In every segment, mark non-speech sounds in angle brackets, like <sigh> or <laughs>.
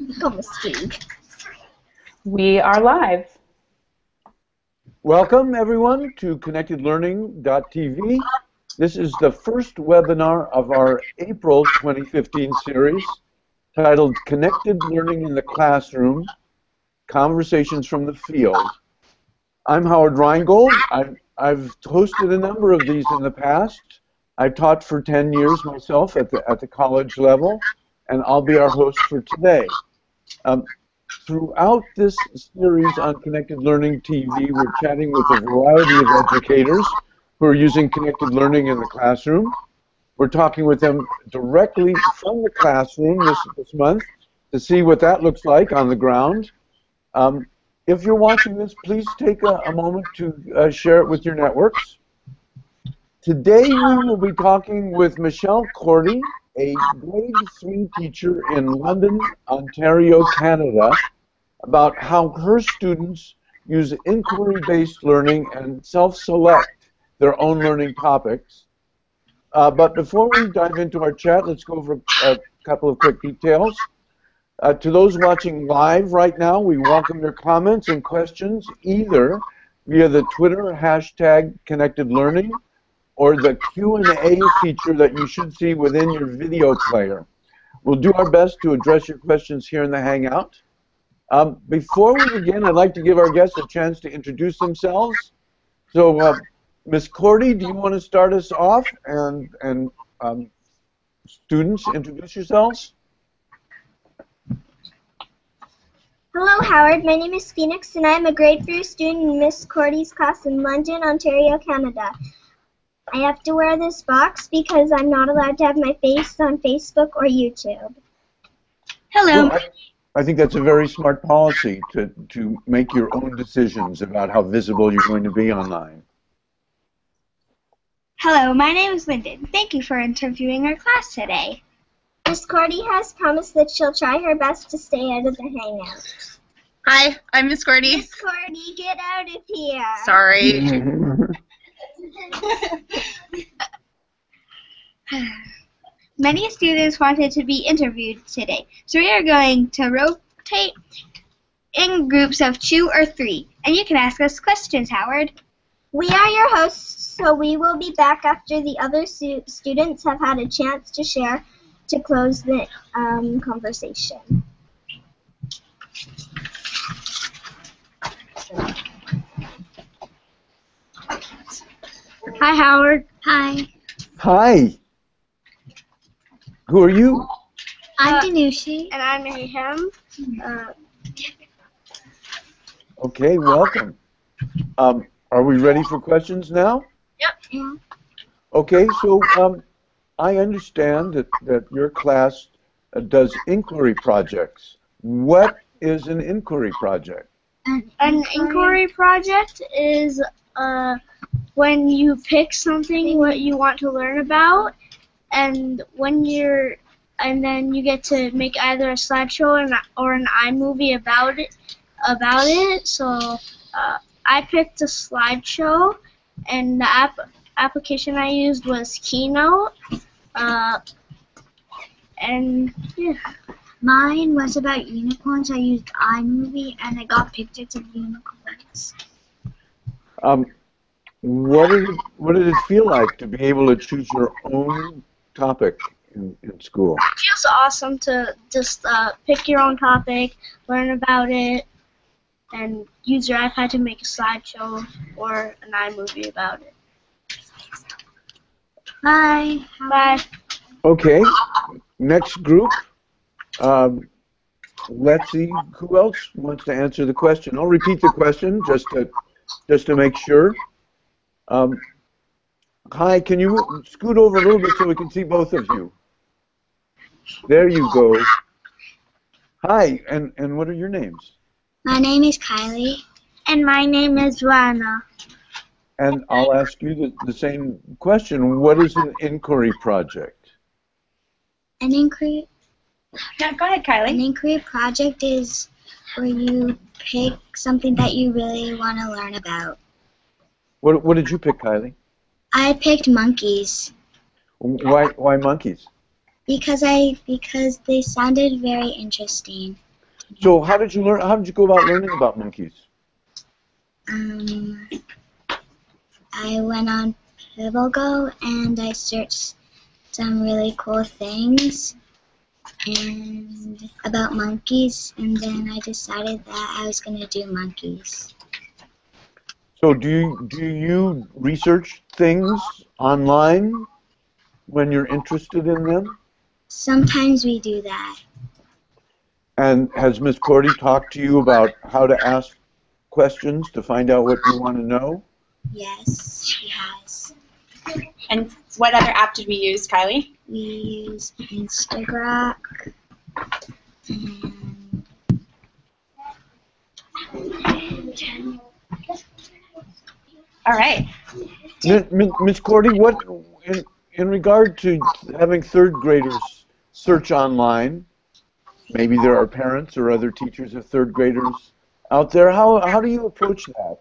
<laughs> Come speak. We are live. Welcome, everyone, to ConnectedLearning.tv. This is the first webinar of our April 2015 series titled Connected Learning in the Classroom Conversations from the Field. I'm Howard Rheingold. I've, I've hosted a number of these in the past. I've taught for 10 years myself at the, at the college level, and I'll be our host for today. Um, throughout this series on Connected Learning TV, we're chatting with a variety of educators who are using Connected Learning in the classroom. We're talking with them directly from the classroom this, this month to see what that looks like on the ground. Um, if you're watching this, please take a, a moment to uh, share it with your networks. Today we will be talking with Michelle Cordy, a grade 3 teacher in London, Ontario, Canada, about how her students use inquiry-based learning and self-select their own learning topics. Uh, but before we dive into our chat, let's go over a couple of quick details. Uh, to those watching live right now, we welcome your comments and questions either via the Twitter hashtag Connected Learning or the Q&A feature that you should see within your video player. We'll do our best to address your questions here in the Hangout. Um, before we begin, I'd like to give our guests a chance to introduce themselves. So, uh, Ms. Cordy, do you want to start us off and, and um, students introduce yourselves? Hello, Howard. My name is Phoenix, and I'm a grade 3 student in Miss Cordy's class in London, Ontario, Canada. I have to wear this box because I'm not allowed to have my face on Facebook or YouTube. Hello. Well, I, I think that's a very smart policy to, to make your own decisions about how visible you're going to be online. Hello, my name is Lyndon. Thank you for interviewing our class today. Miss Cordy has promised that she'll try her best to stay out of the hangout. Hi, I'm Miss Cordy. Miss Cordy, get out of here. Sorry. <laughs> <laughs> Many students wanted to be interviewed today, so we are going to rotate in groups of two or three, and you can ask us questions, Howard. We are your hosts, so we will be back after the other stu- students have had a chance to share to close the um, conversation. Hi, Howard. Hi. Hi. Who are you? I'm Uh, Danushi. And I'm Mayhem. Uh, Okay, welcome. Um, are we ready for questions now? yeah. Okay, so um, I understand that, that your class uh, does inquiry projects. What is an inquiry project? An inquiry project is uh, when you pick something what you want to learn about, and when you're, and then you get to make either a slideshow or an, or an iMovie about it. About it. So uh, I picked a slideshow, and the app application I used was Keynote. Uh, and yeah. Mine was about unicorns. I used iMovie and I got pictures of unicorns. Um, what did it, what did it feel like to be able to choose your own topic in, in school? It feels awesome to just uh, pick your own topic, learn about it, and use your iPad to make a slideshow or an iMovie about it. Bye. Bye. Okay, next group. Um, let's see who else wants to answer the question. I'll repeat the question just to just to make sure. Um, hi, can you scoot over a little bit so we can see both of you? There you go. Hi, and and what are your names? My name is Kylie. And my name is Rana. And I'll ask you the, the same question. What is an inquiry project? An inquiry Yeah, go ahead, Kylie. an inquiry project is where you pick something that you really want to learn about. What what did you pick, Kylie? I picked monkeys Why why monkeys? because I because they sounded very interesting. So how did you learn? How did you go about learning about monkeys? Um, I went on PebbleGo and I searched some really cool things and about monkeys, and then I decided that I was gonna do monkeys. So do you do you research things online when you're interested in them? Sometimes we do that. And has Miss Cordy talked to you about how to ask questions to find out what you want to know? Yes, she has. And what other app did we use, Kylie? We use Instagram and All right. Mi- Mi- Miss Cordy, what in, in regard to having third graders search online? Maybe there are parents or other teachers of third graders out there. How how do you approach that?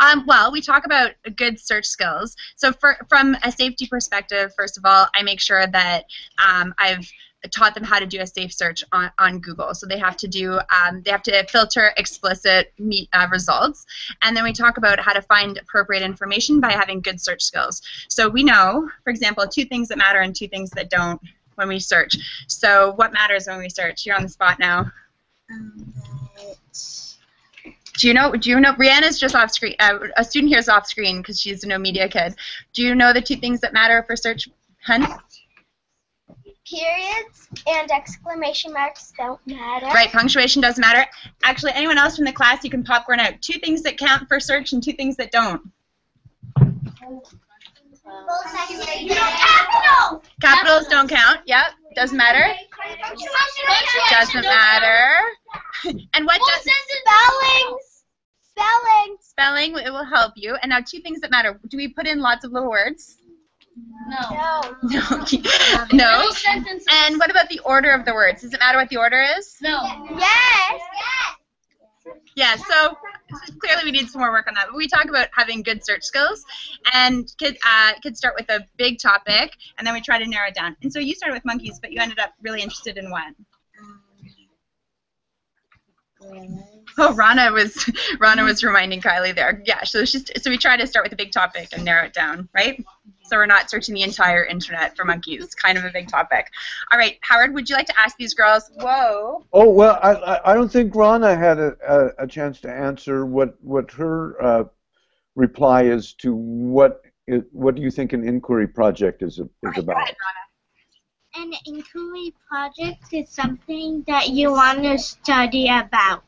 Um, well, we talk about good search skills. So, for, from a safety perspective, first of all, I make sure that um, I've taught them how to do a safe search on, on Google. So they have to do um, they have to filter explicit meet, uh, results, and then we talk about how to find appropriate information by having good search skills. So we know, for example, two things that matter and two things that don't when we search. So what matters when we search? You're on the spot now. Do you know? Do you know? Brianna's just off screen. Uh, a student here is off screen because she's a no media kid. Do you know the two things that matter for search, hun? Periods and exclamation marks don't matter. Right. Punctuation doesn't matter. Actually, anyone else from the class, you can popcorn out. Two things that count for search and two things that don't. Capital. Capitals don't count. Yep. Doesn't matter. Doesn't matter. And what does Spellings. Spellings. spelling? It will help you. And now two things that matter. Do we put in lots of little words? No. No. <laughs> no. And what about the order of the words? Does it matter what the order is? No. Yes. Yeah, so clearly we need some more work on that. But we talk about having good search skills, and kids uh, kids start with a big topic, and then we try to narrow it down. And so you started with monkeys, but you ended up really interested in what? Oh, Rana was Rana was reminding Kylie there. Yeah, so it's just so we try to start with a big topic and narrow it down, right? So we're not searching the entire internet for monkeys. It's Kind of a big topic. All right, Howard, would you like to ask these girls? Whoa. Oh well, I I, I don't think Rana had a, a, a chance to answer what what her uh, reply is to what what do you think an inquiry project is is Go about? ahead, An inquiry project is something that you want to study about.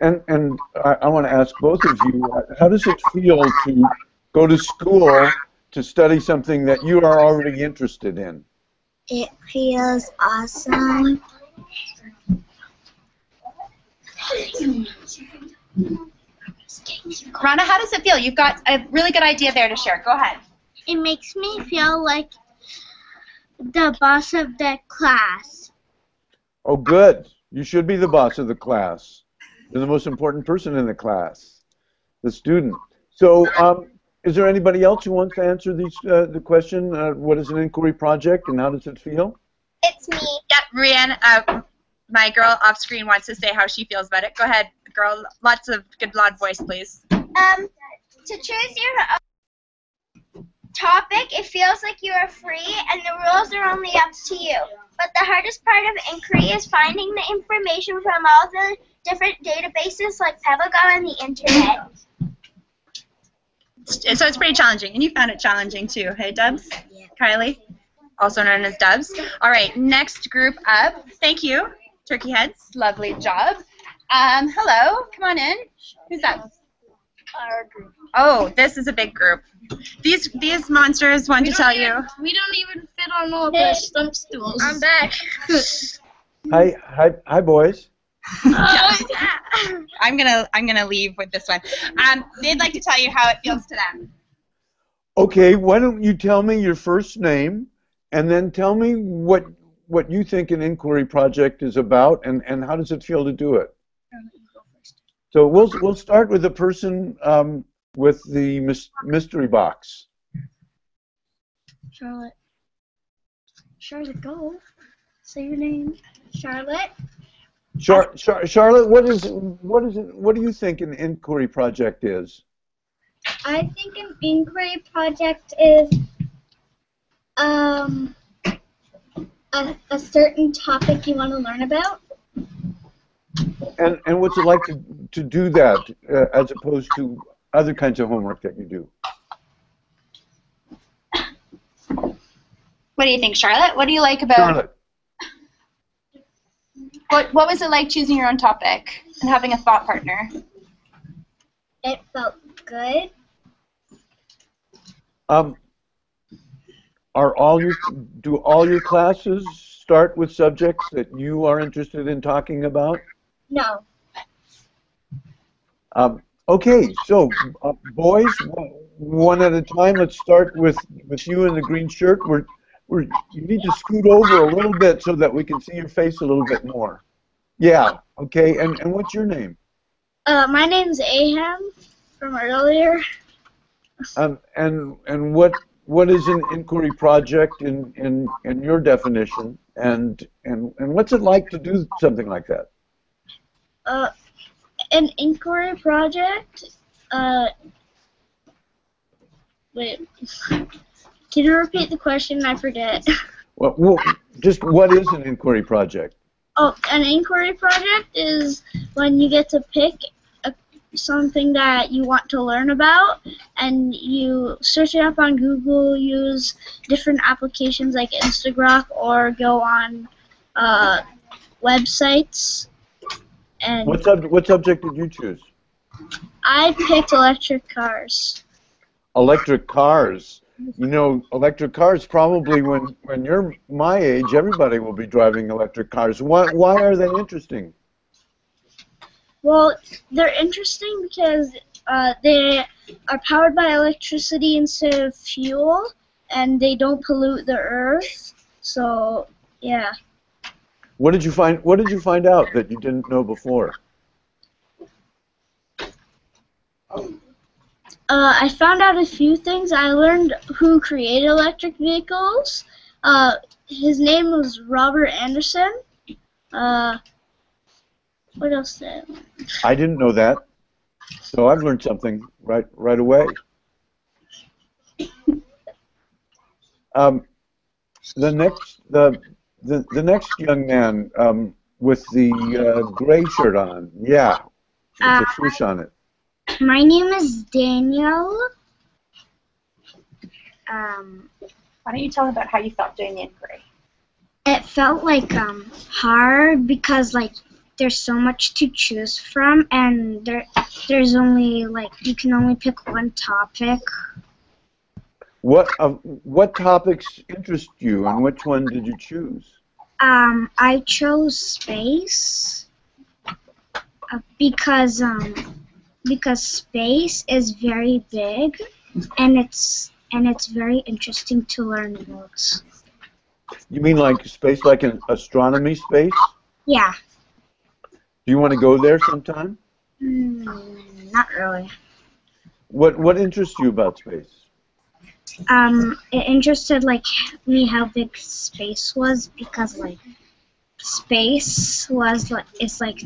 And and I, I want to ask both of you, uh, how does it feel to go to school to study something that you are already interested in? It feels awesome. Rana, how does it feel? You've got a really good idea there to share. Go ahead. It makes me feel like the boss of the class. Oh, good. You should be the boss of the class. You're the most important person in the class, the student. So, um, is there anybody else who wants to answer these, uh, the question? Uh, what is an inquiry project and how does it feel? It's me. Yep, Rianne, uh, my girl off screen wants to say how she feels about it. Go ahead, girl. Lots of good loud voice, please. Um, to choose your own topic, it feels like you are free and the rules are only up to you. But the hardest part of inquiry is finding the information from all the different databases like PebbleGo and the internet. So it's pretty challenging, and you found it challenging too. Hey, Dubs? Yeah. Kylie? Also known as Dubs. All right, next group up. Thank you, Turkey Heads. Lovely job. Um, hello, come on in. Who's that? Our group. Oh, this is a big group. These these monsters want to tell you. We don't even fit on all the stump stools. I'm back. <laughs> Hi, hi, hi, boys. I'm gonna I'm gonna leave with this one. Um, they'd like to tell you how it feels to them. Okay, why don't you tell me your first name and then tell me what what you think an inquiry project is about and, and how does it feel to do it? So we'll we'll start with the person um, with the mys- mystery box. Charlotte. Charlotte, go. Say your name. Charlotte. Char- Char- Charlotte, what is what is? What do you think an inquiry project is? I think an inquiry project is um, a, a certain topic you want to learn about. And and what's it like to to do that uh, as opposed to other kinds of homework that you do? What do you think, Charlotte? What do you like about Charlotte, what what was it like choosing your own topic and having a thought partner? It felt good. um, are all your do all your classes start with subjects that you are interested in talking about? No. Um, okay, so uh, boys, one- one at a time. Let's start with with you in the green shirt. We're, we're you need to scoot over a little bit so that we can see your face a little bit more. Yeah. Okay. And and what's your name? Uh, my name's Aham from earlier. Um, and and what what is an inquiry project in in in your definition? And and and what's it like to do something like that? Uh, an inquiry project. Uh, wait. Can you repeat the question? I forget. <laughs> Well, well, just what is an inquiry project? Oh, an inquiry project is when you get to pick a, something that you want to learn about, and you search it up on Google, use different applications like Instagram, or go on uh, websites. And What sub what subject did you choose? I picked electric cars. electric cars. You know, electric cars probably when when you're my age, everybody will be driving electric cars. Why why are they interesting? Well, they're interesting because uh, they are powered by electricity instead of fuel, and they don't pollute the earth. So, yeah. What did you find what did you find out that you didn't know before? Uh, I found out a few things. I learned who created electric vehicles. Uh, his name was Robert Anderson. Uh, what else did I learn? I didn't know that. So I've learned something right right away. <laughs> Um, the next the the, the next young man um, with the uh, gray shirt on, yeah, with Uh, the swoosh on it. My name is Daniel. Um, Why don't you tell me about how you felt doing the inquiry? it felt like um hard because like there's so much to choose from and there there's only like you can only pick one topic. What uh, what topics interest you, and which one did you choose? Um, I chose space uh, because um because space is very big and it's and it's very interesting to learn about. You mean like space, like an astronomy space? Yeah. Do you want to go there sometime? Mm, not really. What what interests you about space? um it interested like me how big space was because like space was like is like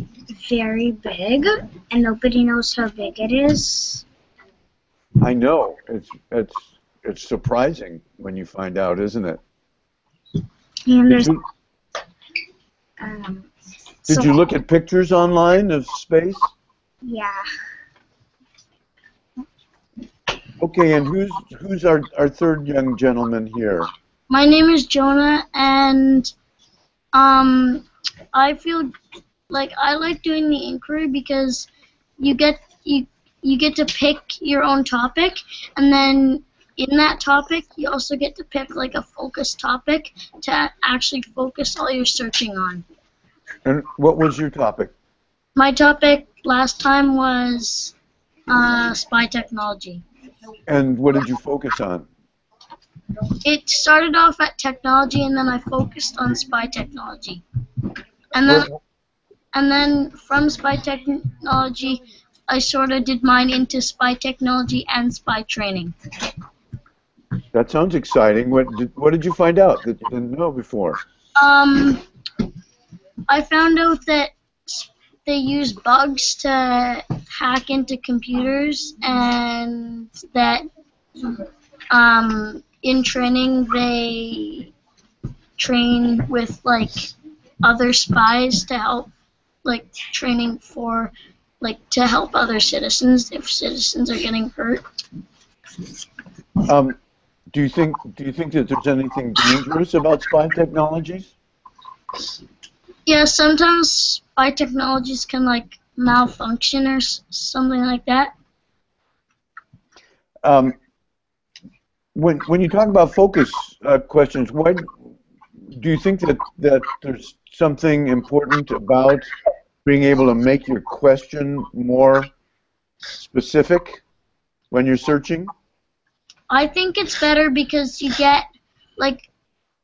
very big and nobody knows how big it is I know it's it's it's surprising when you find out, isn't it? and Did there's you, um did so- you look at pictures online of space? yeah Okay, and who's who's our our third young gentleman here? My name is Jonah, and um, I feel like I like doing the inquiry because you get you you get to pick your own topic, and then in that topic you also get to pick like a focus topic to actually focus all your searching on. And what was your topic? My topic last time was uh, spy technology. And what did you focus on? It started off at technology, and then I focused on spy technology, and then. And then from spy technology, I sort of did mine into spy technology and spy training. that sounds exciting. What did what did you find out that you didn't know before? Um, I found out that they use bugs to hack into computers, and that um, in training they train with like other spies to help, like training for like to help other citizens if citizens are getting hurt. Um, do you think do you think that there's anything dangerous about spy technologies? Yeah, sometimes spy technologies can like malfunction or something like that. Um, when when you talk about focus uh, questions, why do you think that that there's something important about being able to make your question more specific when you're searching? I think it's better because you get like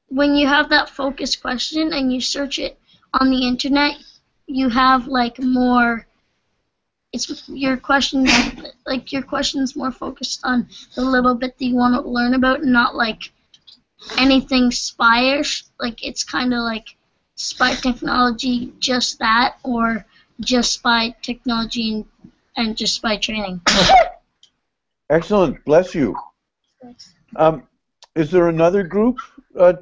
when you have that focus question and you search it on the internet, you have like more it's your question like your question's more focused on the little bit that you want to learn about and not like anything spyish. Like it's kind of like spy technology just that or just spy technology and, and just spy training. <laughs> Excellent, bless you. Um, is there another group uh,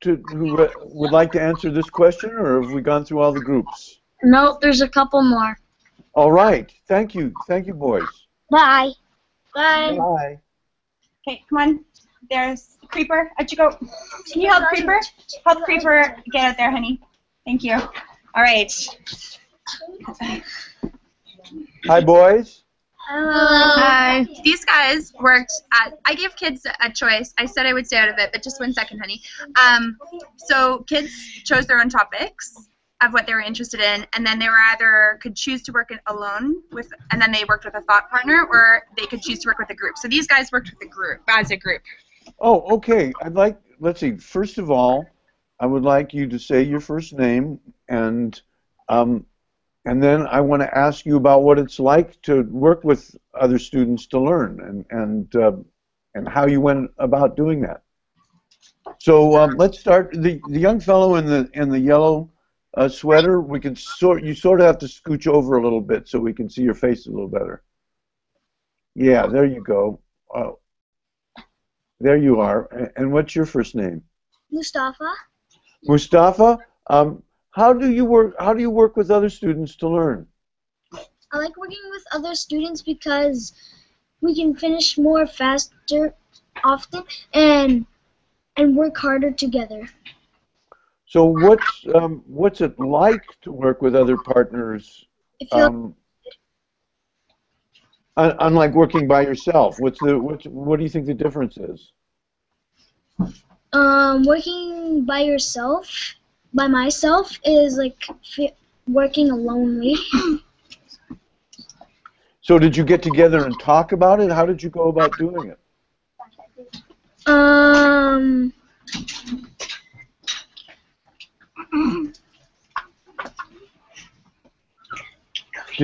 to, who would like to answer this question, or have we gone through all the groups? No, there's a couple more. All right, thank you, thank you, boys. Bye. Bye. Bye. Okay, come on. There's Creeper. How'd you go? Can you help Creeper? Help Creeper get out there, honey. Thank you. All right. Hi, boys. Uh, these guys worked at. I gave kids a choice. I said I would stay out of it, but just one second, honey. Um, so kids chose their own topics of what they were interested in, and then they were either could choose to work alone with, and then they worked with a thought partner, or they could choose to work with a group. So these guys worked with a group as a group. Oh, okay. I'd like. Let's see. First of all, I would like you to say your first name, and um, and then I want to ask you about what it's like to work with other students to learn, and and uh, and how you went about doing that. So um, let's start. The the young fellow in the in the yellow uh, sweater. We can sort. You sort of have to scooch over a little bit so we can see your face a little better. Yeah, there you go. Uh, there you are. And what's your first name? Mustafa. Mustafa. Um, how do you work? How do you work with other students to learn? I like working with other students because we can finish more faster often and and work harder together. So what's um, what's it like to work with other partners? Um, un- unlike working by yourself, what's the what's, what do you think the difference is? um working by yourself by myself is like working lonely. So did you get together and talk about it? How did you go about doing it? um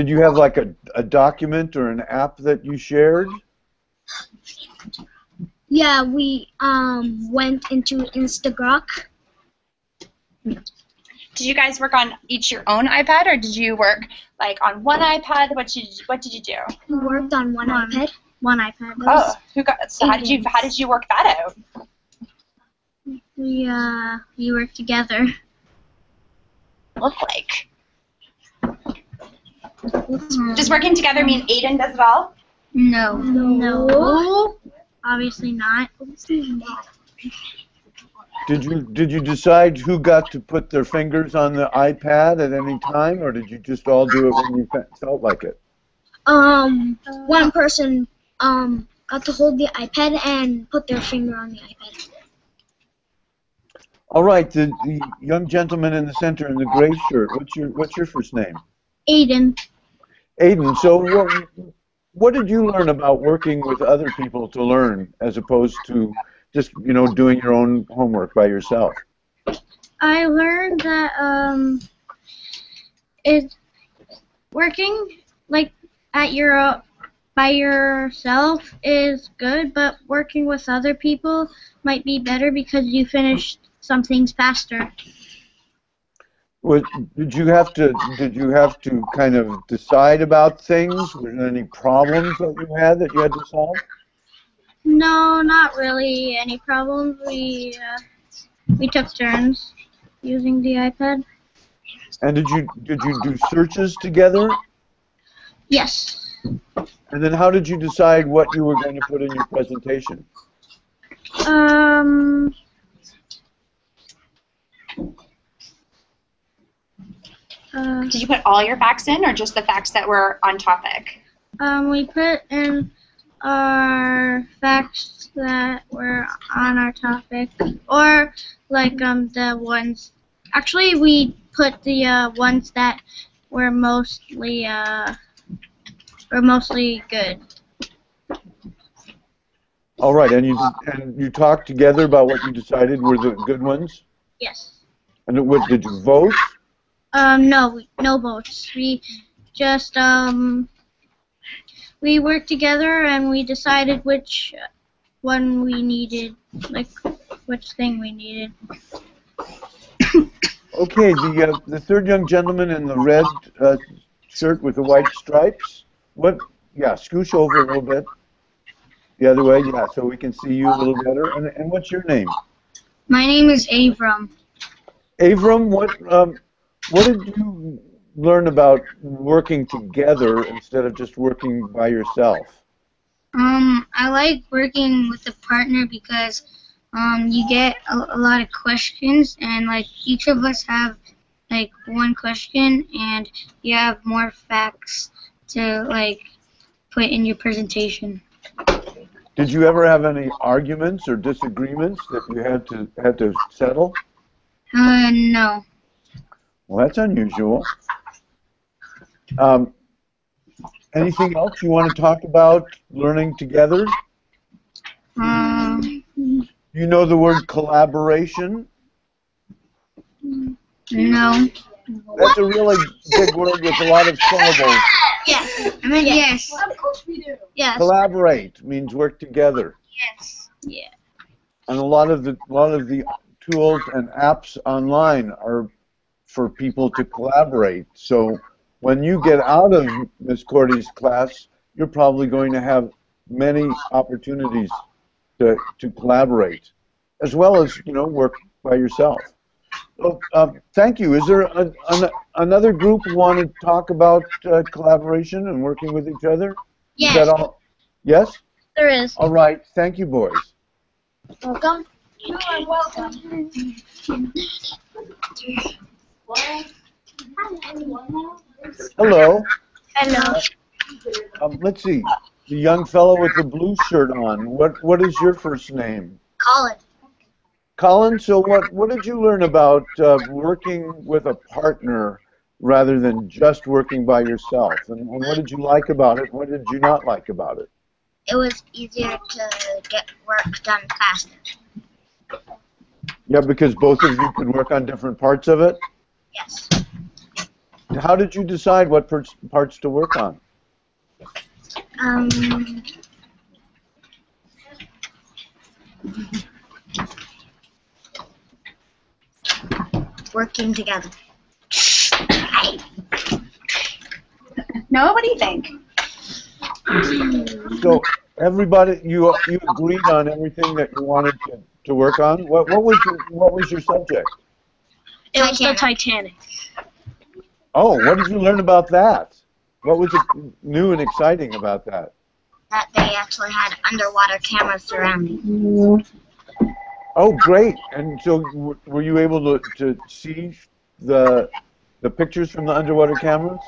Did you have like a, a document or an app that you shared? yeah, we um went into Instagram. Did you guys work on each your own iPad, or did you work like on one iPad? What did you, what did you do? We worked on one One. iPad. One iPad. Oh, who got? So how did you how did you work that out? We uh we worked together. Look like. Does working together mean Aiden does it all? No. No. Obviously not. Did you did you decide who got to put their fingers on the iPad at any time, or did you just all do it when you felt like it? Um, one person um got to hold the iPad and put their finger on the iPad. All right, the, the young gentleman in the center in the gray shirt. What's your what's your first name? Aiden. Aiden. So what what did you learn about working with other people to learn, as opposed to just you know doing your own homework by yourself? I learned that um it working like at your uh, by yourself is good, but working with other people might be better because you finish some things faster. Was, did you have to did you have to kind of decide about things? Were there any problems that you had that you had to solve? No, not really any problems. We uh, we took turns using the iPad. And did you did you do searches together? Yes. And then how did you decide what you were going to put in your presentation? Um. Uh, Did you put all your facts in, or just the facts that were on topic? um, we put in our facts that were on our topic, or like um the ones. Actually, we put the uh, ones that were mostly uh were mostly good. All right, and you and you talked together about what you decided were the good ones. Yes. And what did you vote? Um, no, no votes. We just um, we worked together and we decided which one we needed, like which thing we needed. <coughs> Okay, the uh, the third young gentleman in the red uh, shirt with the white stripes. What? Yeah, scooch over a little bit. The other way, yeah, so we can see you a little better. And, and what's your name? My name is Avram. Avram, what um, what did you learn about working together instead of just working by yourself? Um, I like working with a partner because um, you get a, a lot of questions, and like each of us have like one question, and you have more facts to like put in your presentation. Did you ever have any arguments or disagreements that you had to had to settle? Uh, no. Well, that's unusual. Um, anything else you want to talk about learning together? Um, You know the word collaboration? no. That's a really big word with a lot of syllables. Yes. I mean, yes. Of course we do. Yes. Collaborate means work together. Yes. Yeah. And a lot of the a lot of the tools and apps online are for people to collaborate. So when you get out of Miss Cordy's class, you're probably going to have many opportunities to, to collaborate, as well as you know work by yourself. So, uh, thank you. Is there a, an, another group who want to talk about uh, collaboration and working with each other? Yes. Is that Yes. all? Yes. There is. All right. Thank you, boys. Welcome. You are welcome. <laughs> Hello. Hello. Um, let's see. The young fellow with the blue shirt on. What What is your first name? Colin. Colin. So what What did you learn about uh, working with a partner rather than just working by yourself? And, and what did you like about it? What did you not like about it? It was easier to get work done faster. Yeah, because both of you could work on different parts of it. Yes. How did you decide what parts parts to work on? Um. Working together. No, what do you think? So everybody, you you agreed on everything that you wanted to, to work on. What What was your What was your subject? It was the Titanic. Titanic. Oh, what did you learn about that? What was it new and exciting about that? That they actually had underwater cameras surrounding. Oh, great! And so, w- were you able to, to see the the pictures from the underwater cameras?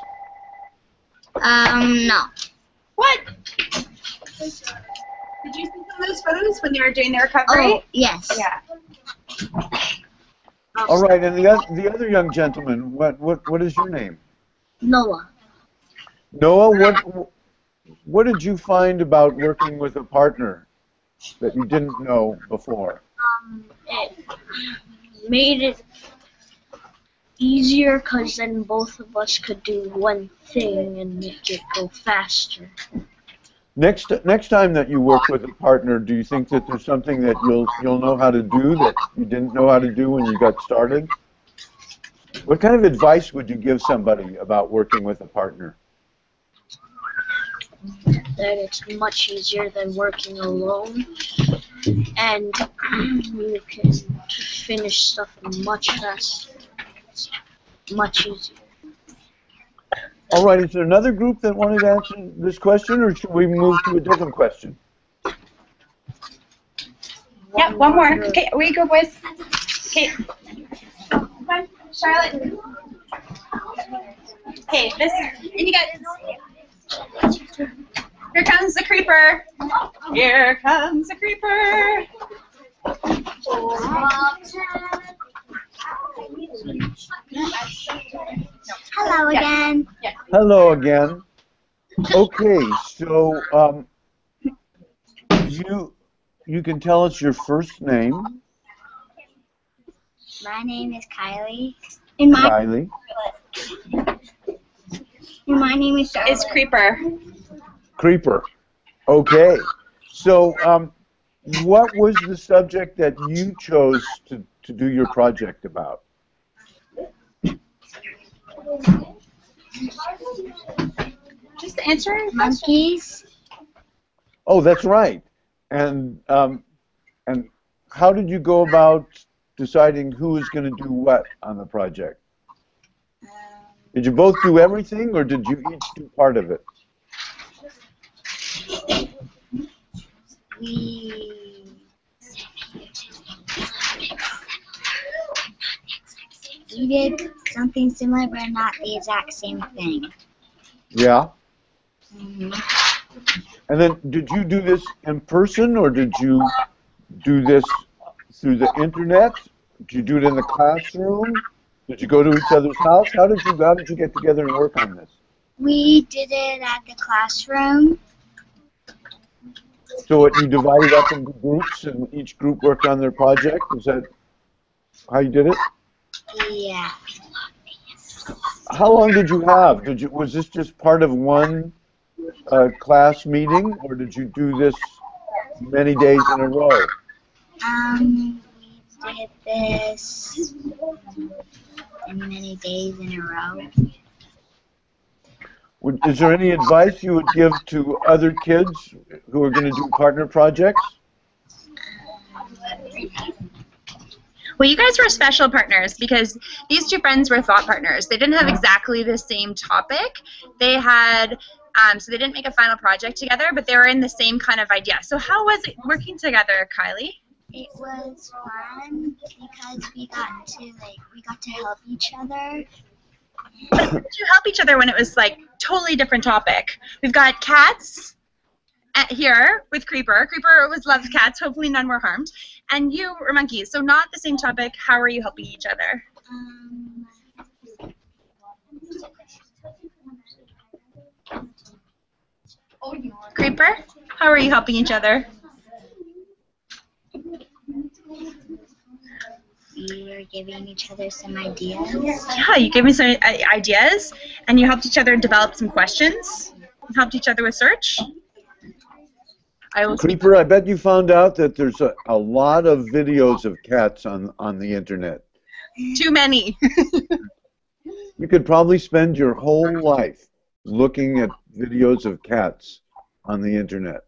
Um, no. What? Did you see some of those photos when they were doing their recovery? Oh, yes. Yeah. All right, and the the other young gentleman, what what what is your name? Noah. Noah. What what did you find about working with a partner that you didn't know before? Um, it made it easier because then both of us could do one thing and make it go faster. Next next time that you work with a partner, do you think that there's something that you'll you'll know how to do that you didn't know how to do when you got started? What kind of advice would you give somebody about working with a partner? That it's much easier than working alone, and you can finish stuff much faster. Much easier. All right, is there another group that wanted to answer this question, or should we move to a different question? Yeah, one more. Okay, away you go, boys. Okay. Come Charlotte. Okay, this, and you guys. Here comes the creeper. Here comes the creeper. Hello again. Hello again. Okay, so um, you you can tell us your first name, My name is Kylie. And my Kylie. and my name is Charlotte. It's creeper. Creeper. Okay. So, um, what was the subject that you chose to, to do your project about? Just answer. Monkeys. Oh, that's right. And um, and how did you go about deciding who is going to do what on the project? Did you both do everything, or did you each do part of it? We. We did something similar, but not the exact same thing. Yeah. Mhm. And then, did you do this in person, or did you do this through the internet? Did you do it in the classroom? Did you go to each other's house? How did you How did you get together and work on this? We did it at the classroom. So, what you divided up into groups, and each group worked on their project. Is that how you did it? Yeah. How long did you have? Did you was this just part of one uh, class meeting, or did you do this many days in a row? Um, we did this many days in a row. Would, is there any advice you would give to other kids who are going to do partner projects? Well, you guys were special partners because these two friends were thought partners. They didn't have exactly the same topic. They had, um, so they didn't make a final project together, but they were in the same kind of idea. So how was it working together, Kylie? It was fun because we got to like we got to help each other. But how did you help each other when it was like totally different topic? We've got cats at here with Creeper. Creeper was loves cats. Hopefully none were harmed. And you were monkeys. So not the same topic. How are you helping each other? Um, Creeper, how are you helping each other? we were giving each other some ideas. Yeah, you gave me some ideas, and you helped each other develop some questions. You helped each other with search. I. Creeper, I bet you found out that there's a, a lot of videos of cats on, on the internet. Too many. <laughs> You could probably spend your whole life looking at videos of cats on the internet.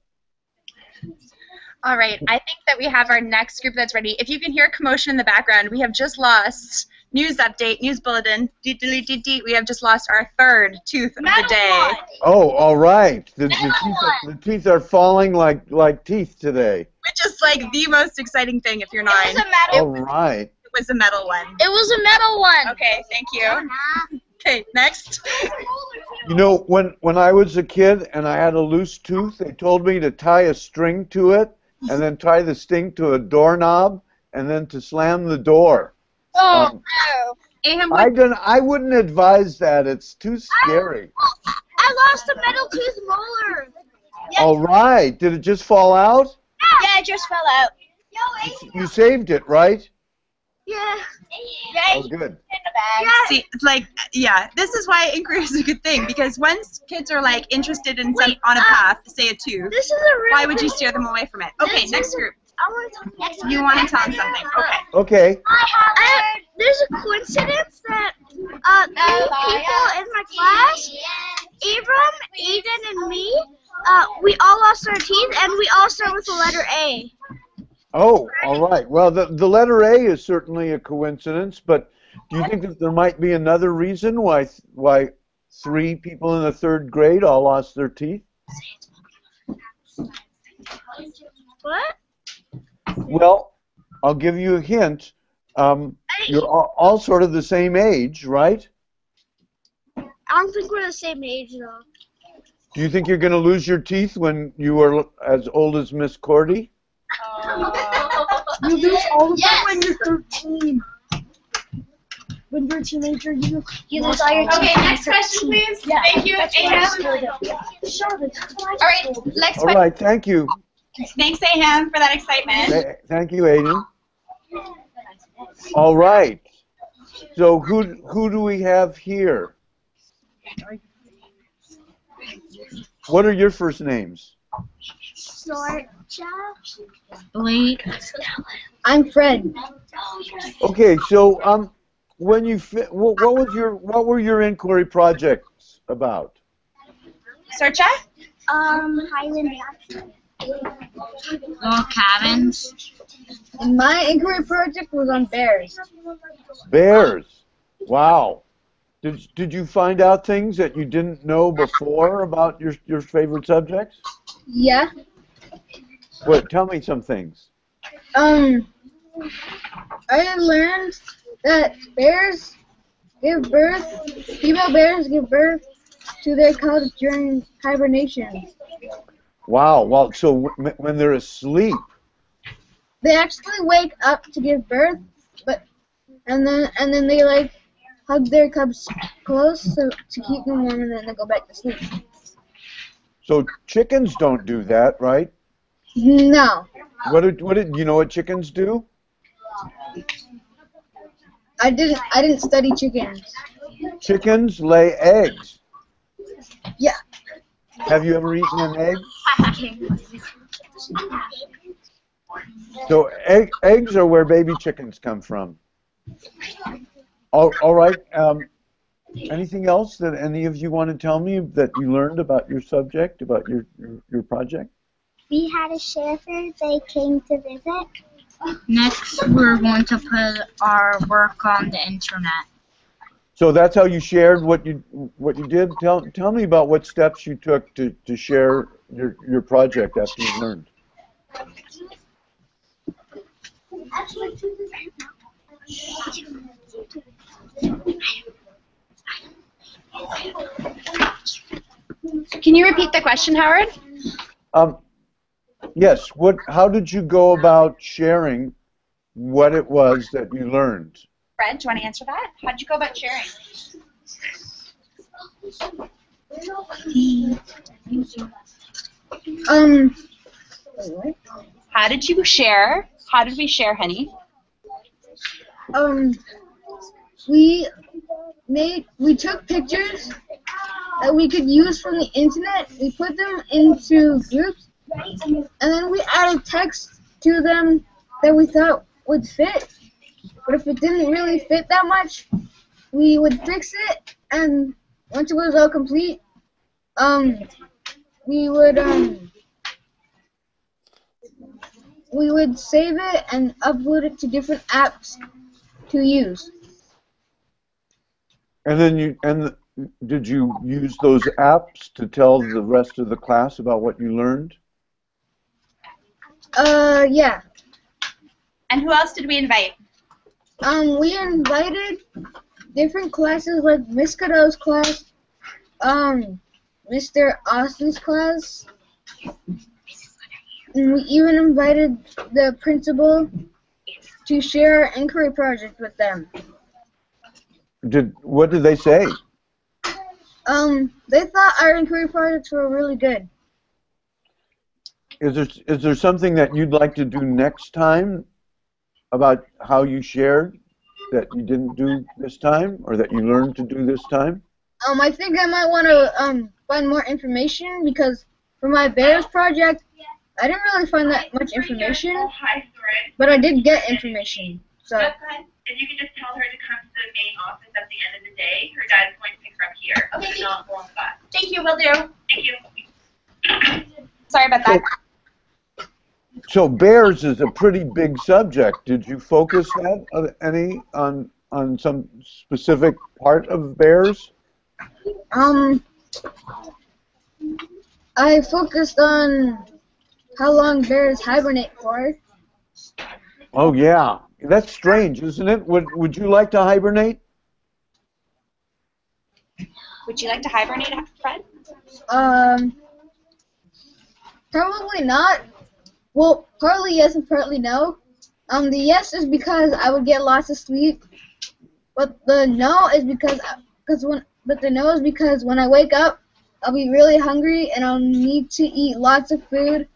All right, I think that we have our next group that's ready. If you can hear commotion in the background, we have just lost news update, news bulletin. Deet, deet, deet, deet. We have just lost our third tooth of the day. Oh, all right. The, the, teeth, are, the teeth are falling like, like teeth today. Which is like the most exciting thing if you're nine. It was a metal. All right. It was a metal one. It was a metal one. Okay, thank you. Okay, next. You know, when, when I was a kid and I had a loose tooth, they told me to tie a string to it and then tie the string to a doorknob and then to slam the door. Oh Um, no! And I don't, I wouldn't advise that. It's too scary. I lost a metal tooth molar. All right. Did it just fall out? Yeah, it just fell out. You saved it, right? Yeah. Oh, good. In the bag. see, it's like, yeah, this is why inquiry is a good thing because once kids are like interested in some Wait, on a uh, path, say a tooth, This is a real. why would you steer them away from it? Okay, next is a- group. I want to talk next. You want to tell them something? Okay. Okay. I, there's a coincidence that uh, three people in my class, Abram, Aiden, and me, uh, we all lost our teeth, and we all start with the letter A. Oh, all right. Well, the, the letter A is certainly a coincidence, but do you think that there might be another reason why why three people in the third grade all lost their teeth? What? Well, I'll give you a hint. Um, you're all, all sort of the same age, right? I don't think we're the same age though. Do you think you're going to lose your teeth when you are as old as Miss Cordy? You lose all of them when you're 13. When you're a teenager, you You lose all your teeth. Okay, next question, please. Thank you, Aham. All right, next question. right. Thank you. Thanks, Aham, for that excitement. Thank you, Aiden. All right. So who who do we have here? What are your first names? Sorcha. Blake. I'm Fred. Okay, so um, when you fi- what, what was your what were your inquiry projects about? Sorcha? Um, Highland. Little cabins. And my inquiry project was on bears. Bears. Wow. Did did you find out things that you didn't know before about your your favorite subjects? Yeah. What? Tell me some things. Um, I learned that bears give birth, female bears give birth to their cubs during hibernation. Wow. Well, so w- when they're asleep, They actually wake up to give birth, but and then and then they like hug their cubs close so, to keep them warm, and then they go back to sleep. so chickens don't do that, right? No, What did what did you know what chickens do? I didn't. I didn't study chickens. Chickens lay eggs. Yeah. Have you ever eaten an egg? So egg, eggs are where baby chickens come from. All, all right. Um, anything else that any of you want to tell me that you learned about your subject, about your, your, your project? We had a sheriff. They came to visit. Next, we're going to put our work on the internet. So that's how you shared what you what you did. Tell tell me about what steps you took to, to share your, your project after you learned. Can you repeat the question, Howard? Um, yes. What? How did you go about sharing what it was that you learned? Fred, do you want to answer that? How'd you go about sharing? Um. How did you share? How did we share, honey? Um. We made. We took pictures that we could use from the internet. We put them into groups, and then we added text to them that we thought would fit. But if it didn't really fit that much, we would fix it, and once it was all complete, um, we would um, we would save it and upload it to different apps to use. And then you and did you use those apps to tell the rest of the class about what you learned? Uh, yeah. And who else did we invite? Um, we invited different classes like Miss Cadeau's class, um, Mr. Austin's class, and we even invited the principal to share our inquiry project with them. Did what did they say? Um, they thought our inquiry projects were really good. Is there is there something that you'd like to do next time about how you shared that you didn't do this time or that you learned to do this time? Um, I think I might want to um find more information because for my bears project, I didn't really find that much information, but I did get information. So If you can just tell her to come to the main office at the end of the day, her dad's going to pick her up here. Okay, so not go on the bus. Thank you, will do. Thank you. Sorry about that. So bears is a pretty big subject. Did you focus that uh, any on on some specific part of bears? um, I focused on how long bears hibernate for. Oh yeah, that's strange, isn't it? Would Would you like to hibernate? Would you like to hibernate, Fred? Um, probably not. Well, partly yes and partly no. Um, the yes is because I would get lots of sleep, but the no is because because when but the no is because when I wake up, I'll be really hungry and I'll need to eat lots of food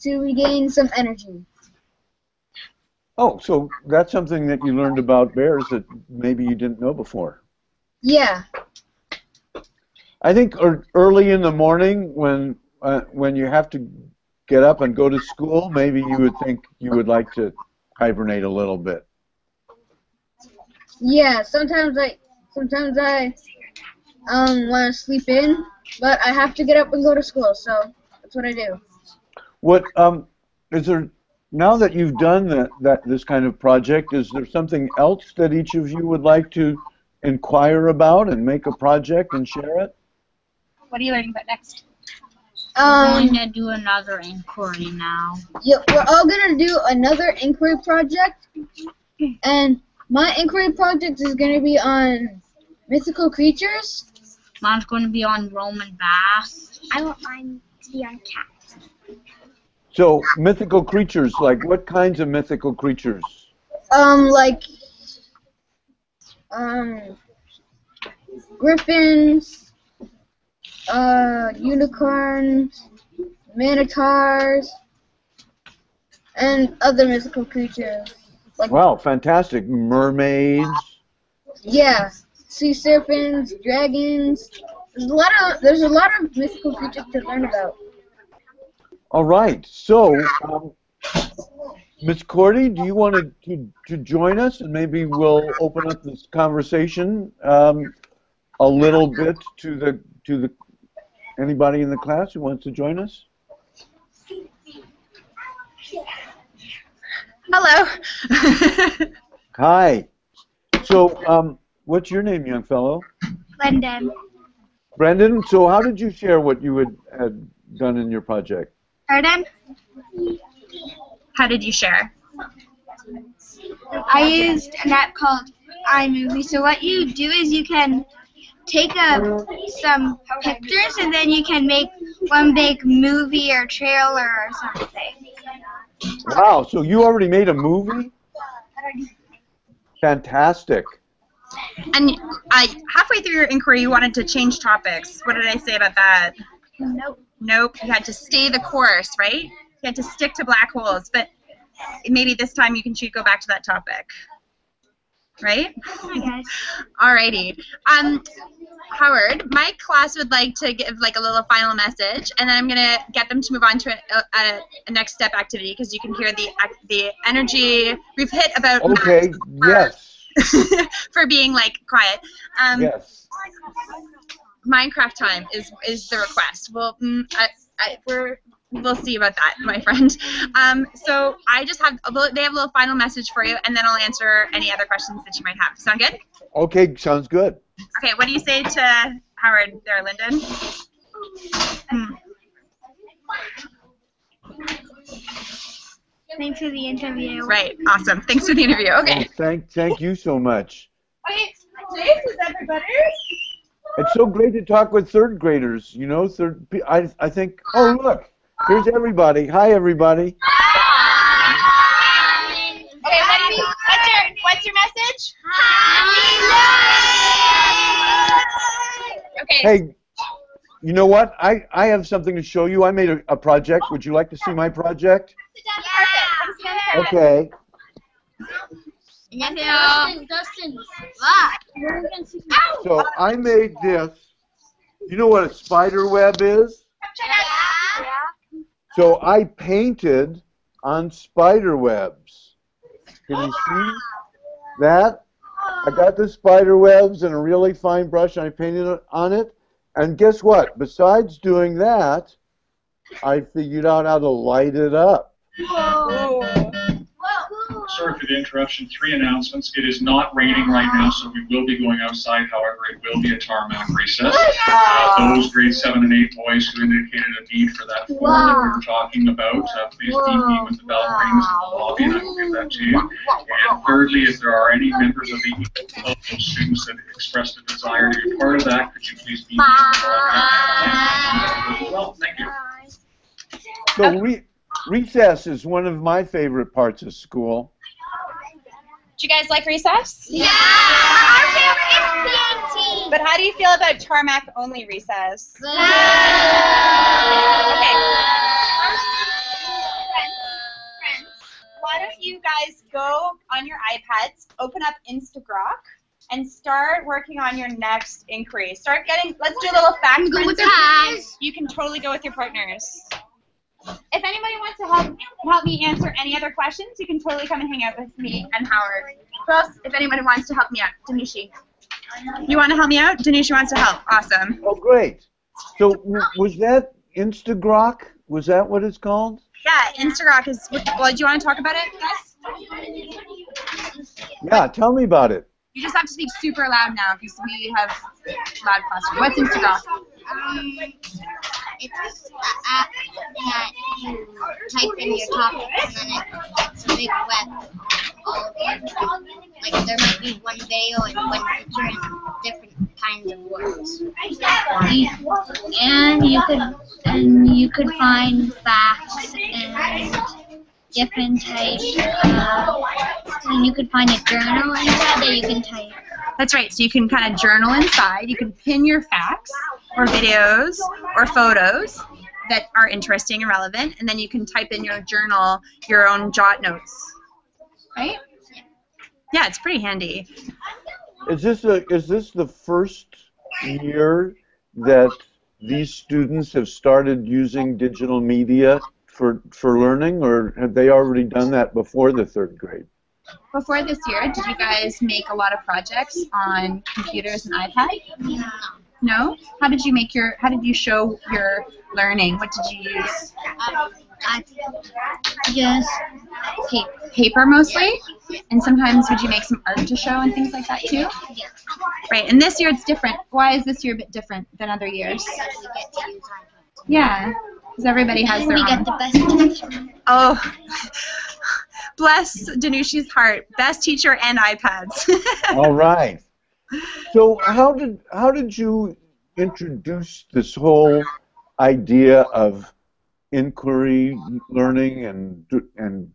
to regain some energy. Oh, so that's something that you learned about bears that maybe you didn't know before. Yeah. I think early in the morning when uh, when you have to get up and go to school, maybe you would think you would like to hibernate a little bit. Yeah, sometimes I sometimes I um want to sleep in, but I have to get up and go to school, so that's what I do. What um is there now that you've done that that this kind of project? Is there something else that each of you would like to inquire about and make a project and share it? What are you learning about next? Um, going to do another inquiry now. yeah, we're all gonna do another inquiry project, and my inquiry project is gonna be on mythical creatures. Mine's going to be on Roman bass. I want mine to be on cats. So mythical creatures, like what kinds of mythical creatures? Um, like um, griffins, uh, unicorns, minotaurs, and other mythical creatures. Like Wow, fantastic! Mermaids. yeah, sea serpents, dragons. There's a lot of there's a lot of mythical creatures to learn about. All right. So, um, Miss Cordy, do you want to, to to join us, and maybe we'll open up this conversation um, a little bit to the to the anybody in the class who wants to join us? Hello. Hi. So, um, what's your name, young fellow? Brendan. Brendan. So, how did you share what you had, had done in your project? Pardon? How did you share? I used an app called iMovie. So what you do is you can take a, some pictures and then you can make one big movie or trailer or something. Wow. So you already made a movie? Fantastic. And uh, halfway through your inquiry, you wanted to change topics. What did I say about that? Nope. Nope. You had to stay the course, right? You had to stick to black holes. But maybe this time you can shoot, go back to that topic. Right? I guess. <laughs> Alrighty. Um, Howard, my class would like to give like a little final message, and then I'm gonna get them to move on to a, a, a next step activity because you can hear the the energy we've hit about Okay. Yes. <laughs> for being like quiet. Um, Yes. Minecraft time is is the request. Well, mm, I, I, we're we'll see about that, my friend. Um, so I just have a little, they have a little final message for you, and then I'll answer any other questions that you might have. Sound good? Okay. Sounds good. Okay. What do you say to Howard there, Lyndon? Hmm. Thanks for the interview. Right. Awesome. Thanks for the interview. Oh, Okay. thank thank you so much. Okay, this is everybody. It's so great to talk with third graders. You know, third. I I think. Oh look, here's everybody. Hi everybody. Okay, let me, what's your what's your message? Okay. Hey, you know what? I I have something to show you. I made a, a project. Would you like to see my project? Perfect. Okay. Dustin, Dustin. So I made this. You know what a spider web is? So I painted on spider webs. Can you see that? I got the spider webs and a really fine brush and I painted on it. And guess what? Besides doing that, I figured out how to light it up. Sorry for the interruption. Three announcements. It is not raining right now, so we will be going outside. However, it will be a tarmac recess. Uh, those grade seven and eight boys who indicated a need for that form that we were talking about, uh, please DP when the bell rings in the lobby, and I will give that to you. And thirdly, if there are any members of the of those students that expressed a desire to be part of that, could you please DP in the lobby? Well, thank you. So re- recess is one of my favorite parts of school. Do you guys like recess? Yeah. Our favorite is PAT. But how do you feel about tarmac only recess? Okay. Friends, friends, why don't you guys go on your iPads, open up Instagrok, and start working on your next inquiry. Start getting. Let's do a little fact. Go with crunching. your partners. You can totally go with your partners. If anybody wants to help help me answer any other questions, you can totally come and hang out with me and Howard. Who else? If anybody wants to help me out, Danushi. You want to help me out? Danushi wants to help. Awesome. Oh, great. So was that Instagrok? Was that what it's called? Yeah, Instagrok is. Well, do you want to talk about it, Gus? Yeah, tell me about it. You just have to speak super loud now because we have loud classroom. What's Instagrok? Um, it's an app that you type in your topic and then it, it's a big web all of your like there might be one video and one picture and different kinds of words. and you could and you could find facts and different types of and you could find a journal inside that you can type. That's right. So you can kind of journal inside. You can pin your facts or videos or photos that are interesting and relevant, and then you can type in your journal your own jot notes. Right? Yeah, it's pretty handy. Is this a, is this the first year that these students have started using digital media for for learning, or have they already done that before the third grade? Before this year, did you guys make a lot of projects on computers and iPad? No. No? How did you make your? How did you show your learning? What did you use? Um, I just paper. Paper mostly, and sometimes would you make some art to show and things like that too? Yeah. Right. And this year it's different. Why is this year a bit different than other years? We get to use iPads. Yeah. Because everybody has their we own. get the best. Oh, bless Danushi's heart. Best teacher and iPads. <laughs> All right. So how did how did you introduce this whole idea of inquiry learning and and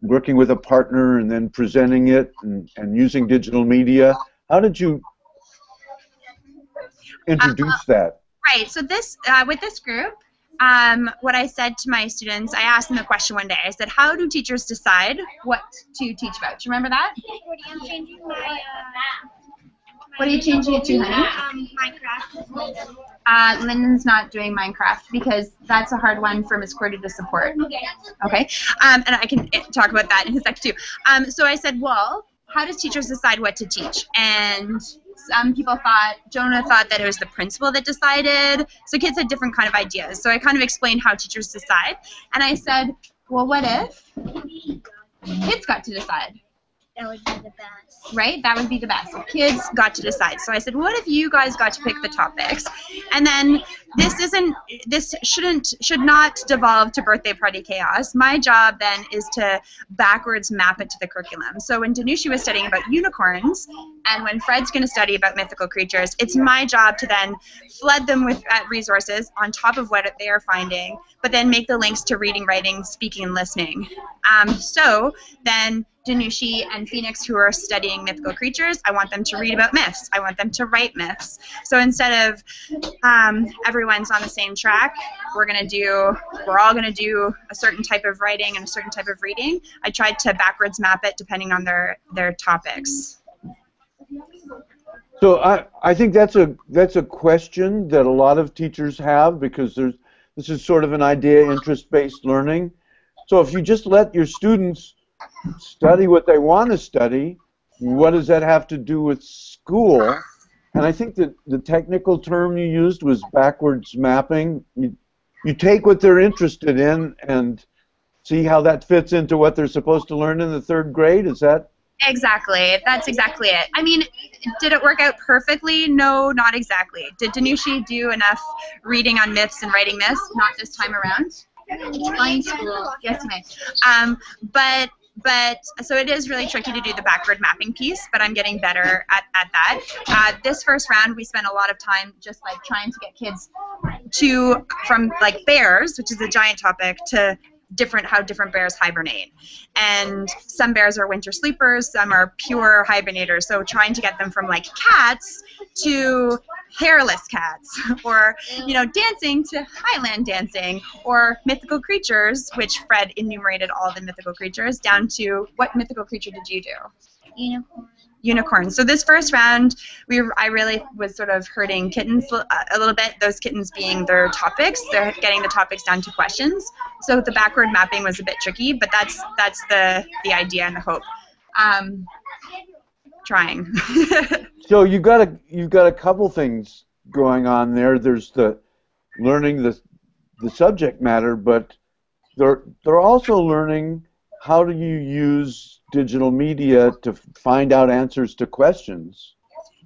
working with a partner and then presenting it and, and using digital media? How did you introduce that? Right. So this, uh, with this group, um, what I said to my students, I asked them the question one day. I said, "How do teachers decide what to teach about?" Do you remember that? I'm changing my What are you changing it to, honey? Minecraft. Uh, Lyndon's not doing Minecraft because that's a hard one for Miss Cordy to support. Okay. Um, and I can eh, talk about that in a sec too. Um, so I said, well, how does teachers decide what to teach? And some people thought, Jonah thought that it was the principal that decided. So kids had different kind of ideas. So I kind of explained how teachers decide. And I said, well, what if kids got to decide? That would be the best. right? That would be the best. Kids got to decide. So I said, what if you guys got to pick the topics? And then this isn't, this shouldn't, should not devolve to birthday party chaos. My job then is to backwards map it to the curriculum. So when Danushi was studying about unicorns, and when Fred's going to study about mythical creatures, it's my job to then flood them with uh, resources on top of what they are finding, but then make the links to reading, writing, speaking, and listening. Um, so then Danushi and Phoenix, who are studying mythical creatures, I want them to read about myths. I want them to write myths. So instead of um, everyone's on the same track, we're gonna do, we're all gonna do a certain type of writing and a certain type of reading. I tried to backwards map it depending on their their topics. So I, I think that's a that's a question that a lot of teachers have because there's This is sort of an idea interest-based learning. So if you just let your students study what they want to study, what does that have to do with school? And I think that the technical term you used was backwards mapping. You, you take what they're interested in and see how that fits into what they're supposed to learn in the third grade. Is that Exactly. That's exactly it. I mean, did it work out perfectly? No, not exactly. Did Danushi do enough reading on myths and writing myths? Not this time around. Fine school. Yes, may. Um, but but so it is really tricky to do the backward mapping piece, but I'm getting better at, at that. Uh, this first round, we spent a lot of time just like trying to get kids to from like bears, which is a giant topic, to different how different bears hibernate. And some bears are winter sleepers, some are pure hibernators. So trying to get them from like cats to hairless cats <laughs> or you know dancing to highland dancing or mythical creatures which fred enumerated all the mythical creatures down to what mythical creature did you do Unicorn. unicorns. So this first round, we I really was sort of hurting kittens a a little bit. Those kittens being their topics, they're getting the topics down to questions. So the backward mapping was a bit tricky, but that's that's the the idea and the hope. Um, trying. <laughs> So you got a you've got a couple things going on there. There's the learning the the subject matter, but they're they're also learning how do you use digital media to find out answers to questions.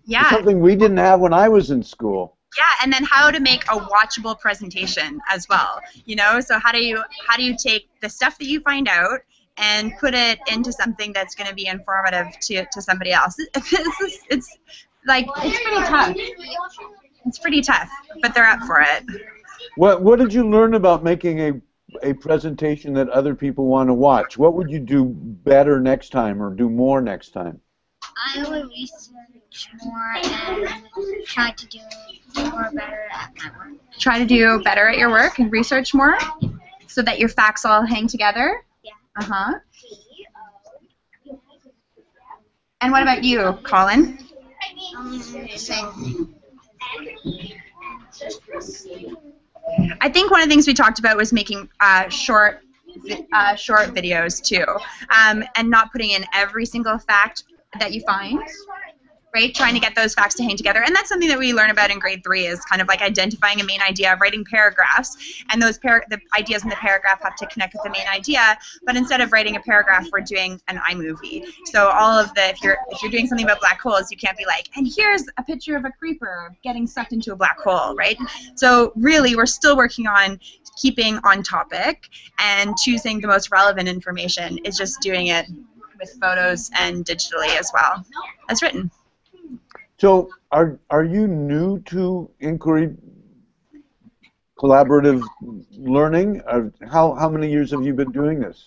yeah. Something we didn't have when I was in school. Yeah, and then how to make a watchable presentation as well. You know, so how do you how do you take the stuff that you find out and put it into something that's going to be informative to, to somebody else? It's, <laughs> it's, it's like it's pretty tough. It's pretty tough, but they're up for it. What what did you learn about making a a presentation that other people want to watch? What would you do better next time or do more next time? I would research more and try to do more better at my work. Try to do better at your work and research more, so that your facts all hang together. Uh huh. And what about you, Colin? Um, same thing. I think one of the things we talked about was making uh, short, uh, short videos too, um, and not putting in every single fact that you find. Right, trying to get those facts to hang together, and that's something that we learn about in grade three is kind of like identifying a main idea, writing paragraphs, and those par- the ideas in the paragraph have to connect with the main idea. But instead of writing a paragraph, we're doing an iMovie. So all of the if you're if you're doing something about black holes, you can't be like, and here's a picture of a creeper getting sucked into a black hole, right? So really, we're still working on keeping on topic and choosing the most relevant information. Is just doing it with photos and digitally as well as written. So are are you new to inquiry collaborative learning? Or how how many years have you been doing this?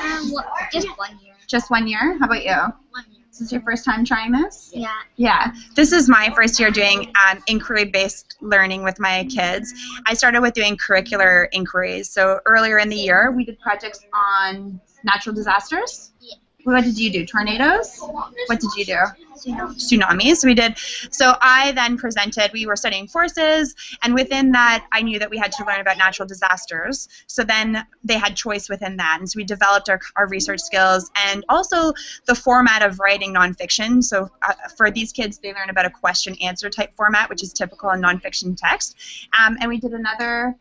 Um, what, just one year. Just one year. How about you? One year. Is this your first time trying this? Yeah. Yeah, this is my first year doing um, inquiry-based learning with my kids. I started with doing curricular inquiries. So earlier in the year, we did projects on natural disasters. Yeah. What did you do? Tornadoes? What did you do? Tsunamis. We did. So I then presented. We were studying forces, and within that, I knew that we had to learn about natural disasters. So then they had choice within that, and so we developed our, our research skills and also the format of writing nonfiction. So uh, for these kids, they learn about a question-answer type format, which is typical in nonfiction text. Um, and we did another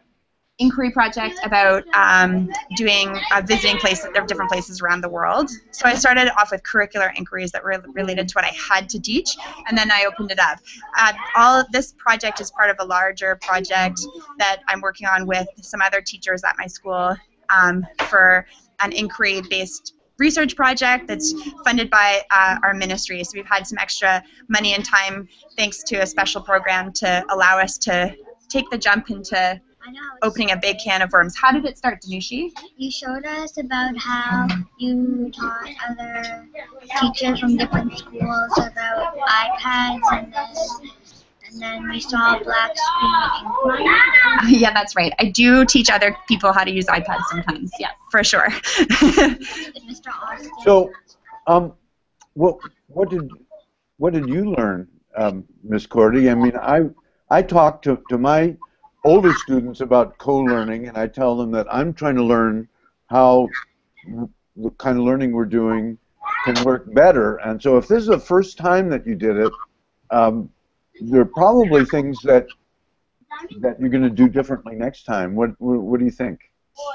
inquiry project about um, doing uh, visiting places different places around the world. So I started off with curricular inquiries that were related to what I had to teach, and then I opened it up. Uh, all of this project is part of a larger project that I'm working on with some other teachers at my school um, for an inquiry-based research project that's funded by uh, our ministry. So we've had some extra money and time thanks to a special program to allow us to take the jump into. Opening a big can of worms. How did it start, Danushi? You showed us about how you taught other teachers from different schools about iPads and this. and then we saw black screen <laughs> yeah, that's right. I do teach other people how to use iPads sometimes. Yeah, for sure. <laughs> with Mr. Austin. So, um, what what did what did you learn, um, Miss Cordy? I mean, I I talked to, to my older students about co-learning, and I tell them that I'm trying to learn how the kind of learning we're doing can work better. And so, if this is the first time that you did it, um, there are probably things that that you're going to do differently next time. What, what, what do you think?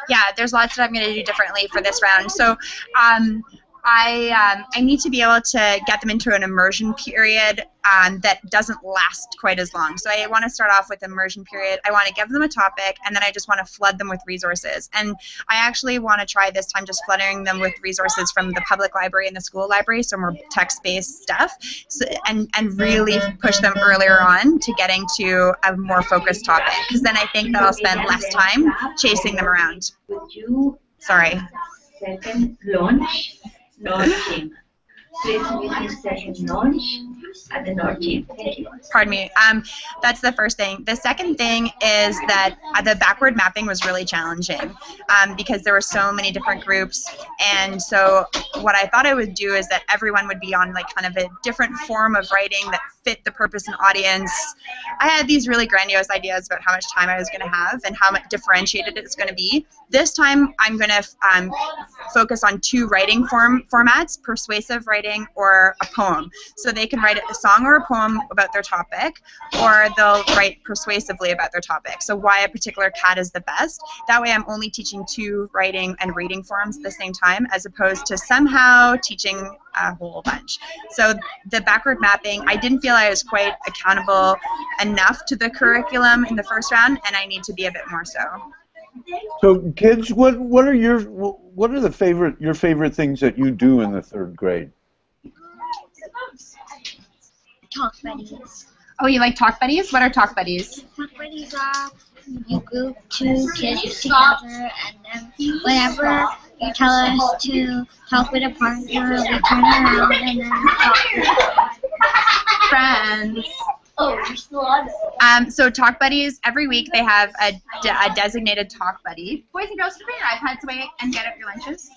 Yeah, there's lots that I'm going to do differently for this round. So um, I um, I need to be able to get them into an immersion period um, that doesn't last quite as long. So I want to start off with immersion period. I want to give them a topic, and then I just want to flood them with resources. And I actually want to try this time just flooding them with resources from the public library and the school library, so more text-based stuff, so, and and really push them earlier on to getting to a more focused topic. Because then I think that I'll spend less time chasing them around. Sorry. Second launch North Team. Please meet session launch Pardon me. Um, that's the first thing. The second thing is that uh, the backward mapping was really challenging um, because there were so many different groups, and so what I thought I would do is that everyone would be on like kind of a different form of writing that fit the purpose and audience. I had these really grandiose ideas about how much time I was going to have and how much differentiated it's going to be. This time, I'm going to um, focus on two writing form formats: persuasive writing or a poem. So they can write a song or a poem about their topic, or they'll write persuasively about their topic. So why a particular cat is the best. That way, I'm only teaching two writing and reading forms at the same time, as opposed to somehow teaching a whole bunch. So the backward mapping, I didn't feel I was quite accountable enough to the curriculum in the first round, and I need to be a bit more so. So, kids, what what are your what are the favorite your favorite things that you do in the third grade? Talk buddies. Oh, you like talk buddies? What are talk buddies? Talk buddies are you group two kids together, and then whenever you tell us to talk with a partner, we turn around and then talk. Friends. Oh, you're still on. Um, so talk buddies every week they have a, de- a designated talk buddy. Boys and girls, to bring your iPads away and get up your lunches.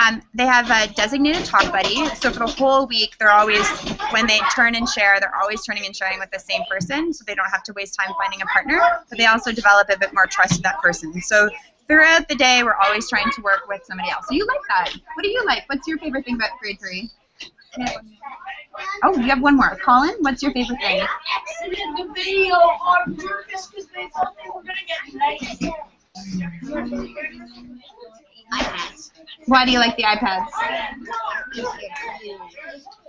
Um, they have a designated talk buddy. So for the whole week, they're always when they turn and share, they're always turning and sharing with the same person, so they don't have to waste time finding a partner. But they also develop a bit more trust in that person. So throughout the day, we're always trying to work with somebody else. So you like that? What do you like? What's your favorite thing about grade three? Oh, you have one more. Colin, what's your favorite thing? Video on purpose because they thought they were gonna get iPads. Why do you like the iPads?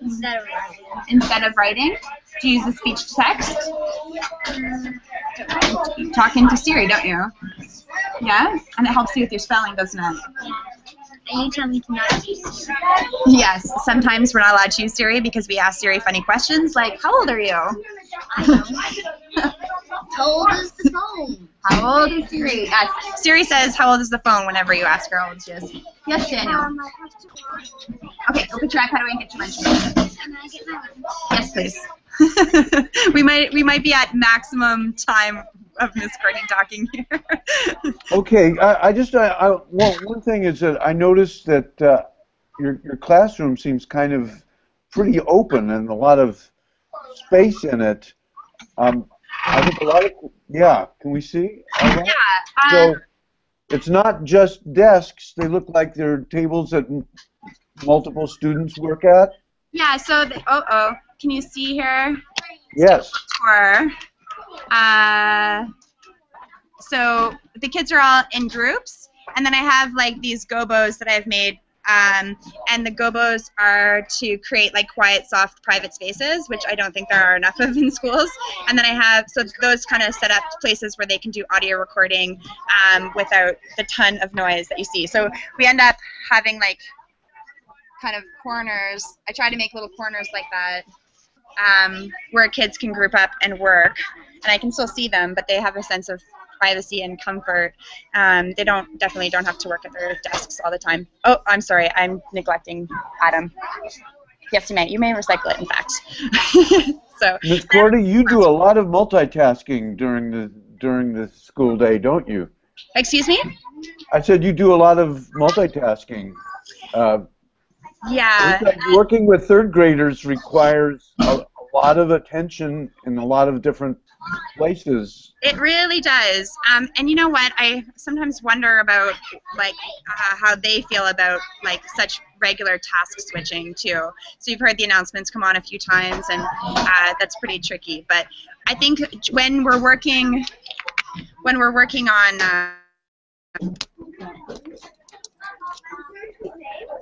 Instead of writing. Instead of writing? Do you use the speech to text? Talking to Siri, don't you? Yeah? And it helps you with your spelling, doesn't it? And you tell me to not use it. Yes. Sometimes we're not allowed to use Siri because we ask Siri funny questions like, How old are you? How old is the phone? How old is Siri? Yes. Siri says, How old is the phone whenever you ask her how old she is. Yes, Daniel. Okay, put your iPad away and get your lunch. Yes, please. <laughs> we might we might be at maximum time of Miss Courtney talking here. <laughs> Okay, I, I just I, I well, one thing is that I noticed that uh, your your classroom seems kind of pretty open and a lot of space in it. Um, I think a lot of yeah. Can we see? Right. yeah. So Um, it's not just desks. They look like they're tables that multiple students work at. yeah. So the, oh oh, can you see here? Yes. Or uh, so the kids are all in groups, and then I have like these gobos that I've made. Um, and the gobos are to create like quiet, soft, private spaces, which I don't think there are enough of in schools. And then I have so those kind of set up places where they can do audio recording um, without the ton of noise that you see. So we end up having like kind of corners. I try to make little corners like that um, where kids can group up and work, and I can still see them, but they have a sense of privacy and comfort. Um, they don't definitely don't have to work at their desks all the time. Oh, I'm sorry, I'm neglecting Adam. Yes, you may. You may recycle it, in fact. <laughs> so Miss Cordy, you do a lot of multitasking during the during the school day, don't you? excuse me. I said you do a lot of multitasking. Uh, Yeah. like working with third graders requires a, a a lot of attention in a lot of different places. It really does. Um, and you know what? I sometimes wonder about like uh, how they feel about like such regular task switching too. So you've heard the announcements come on a few times, and uh, that's pretty tricky. But I think when we're working, when we're working on. Uh,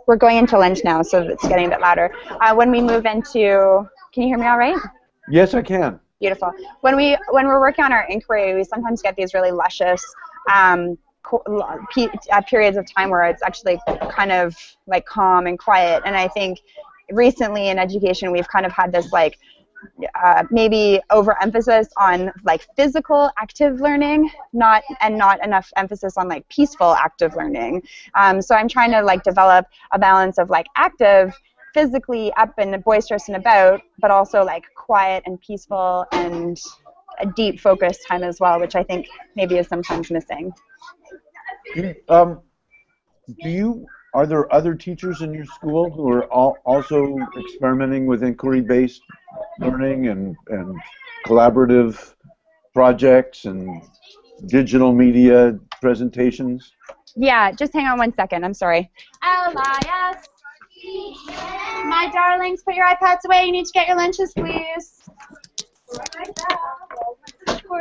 we're going into lunch now, so it's getting a bit louder. Uh, when we move into, can you hear me all right? Yes, I can. Beautiful. When we when we're working on our inquiry, we sometimes get these really luscious um, uh, periods of time where it's actually kind of like calm and quiet. And I think recently in education, we've kind of had this like uh, maybe overemphasis on like physical active learning, not and not enough emphasis on like peaceful active learning. Um, so I'm trying to like develop a balance of like active physically up and boisterous and about, but also like quiet and peaceful and a deep focus time as well, which I think maybe is sometimes missing. Um, do you are there other teachers in your school who are all, also experimenting with inquiry-based learning and, and collaborative projects and digital media presentations? Yeah, just hang on one second. I'm sorry. Elias. My darlings, put your iPads away. You need to get your lunches, please.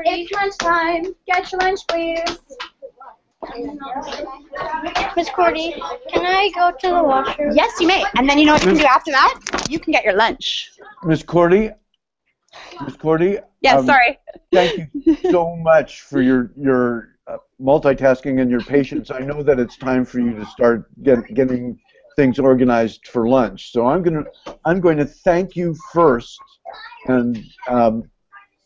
It's lunchtime. Get your lunch, please. Miss Cordy, can I go to the washroom? Yes, you may. And then you know what you can do after that? You can get your lunch. Miss Cordy, Miss Cordy. Yes, um, sorry. thank you so much for your your uh, multitasking and your patience. I know that it's time for you to start get, getting things organized for lunch. So I'm going to I'm going to thank you first, and um,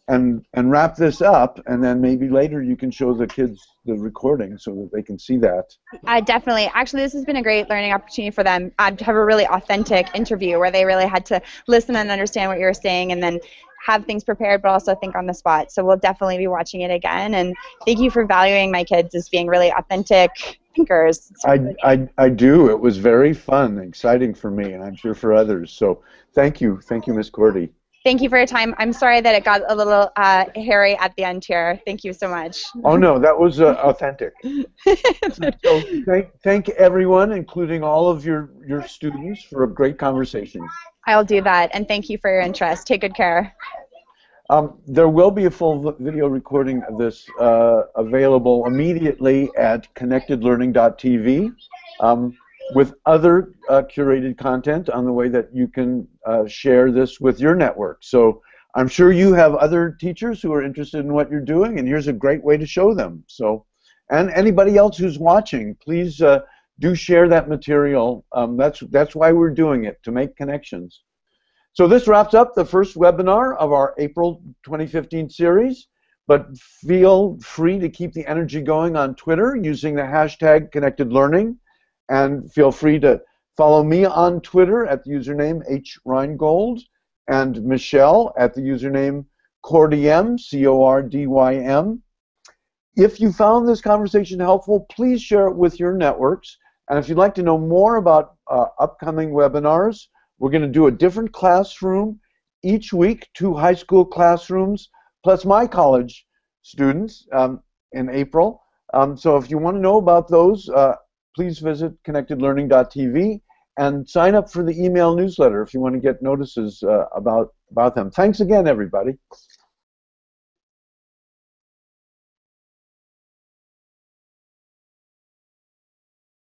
and and wrap this up, and then maybe later you can show the kids the recording so that they can see that. Uh, definitely. Actually, this has been a great learning opportunity for them to have a really authentic interview where they really had to listen and understand what you were saying, and then have things prepared, but also think on the spot. So we'll definitely be watching it again. And thank you for valuing my kids as being really authentic thinkers. I, I, I do. It was very fun, exciting for me, and I'm sure for others. So thank you. Thank you, Miss Cordy. Thank you for your time. I'm sorry that it got a little uh, hairy at the end here. Thank you so much. Oh no, that was uh, authentic. <laughs> so thank, thank everyone, including all of your, your students, for a great conversation. I'll do that, and thank you for your interest. Take good care. Um, there will be a full video recording of this uh, available immediately at connectedlearning.tv. Um, with other uh, curated content on the way that you can uh, share this with your network. So I'm sure you have other teachers who are interested in what you're doing, and here's a great way to show them. So, and anybody else who's watching, please uh, do share that material. Um, that's that's why we're doing it to make connections. So this wraps up the first webinar of our April 2015 series. But feel free to keep the energy going on Twitter using the hashtag Connected Learning. And feel free to follow me on Twitter at the username hrheingold and Michelle at the username Cordym, C-O-R-D-Y-M. If you found this conversation helpful, please share it with your networks. And if you'd like to know more about uh, upcoming webinars, we're going to do a different classroom each week, two high school classrooms, plus my college students um, in April. Um, so if you want to know about those, uh, please visit connectedlearning.tv and sign up for the email newsletter if you want to get notices uh, about, about them. Thanks again, everybody.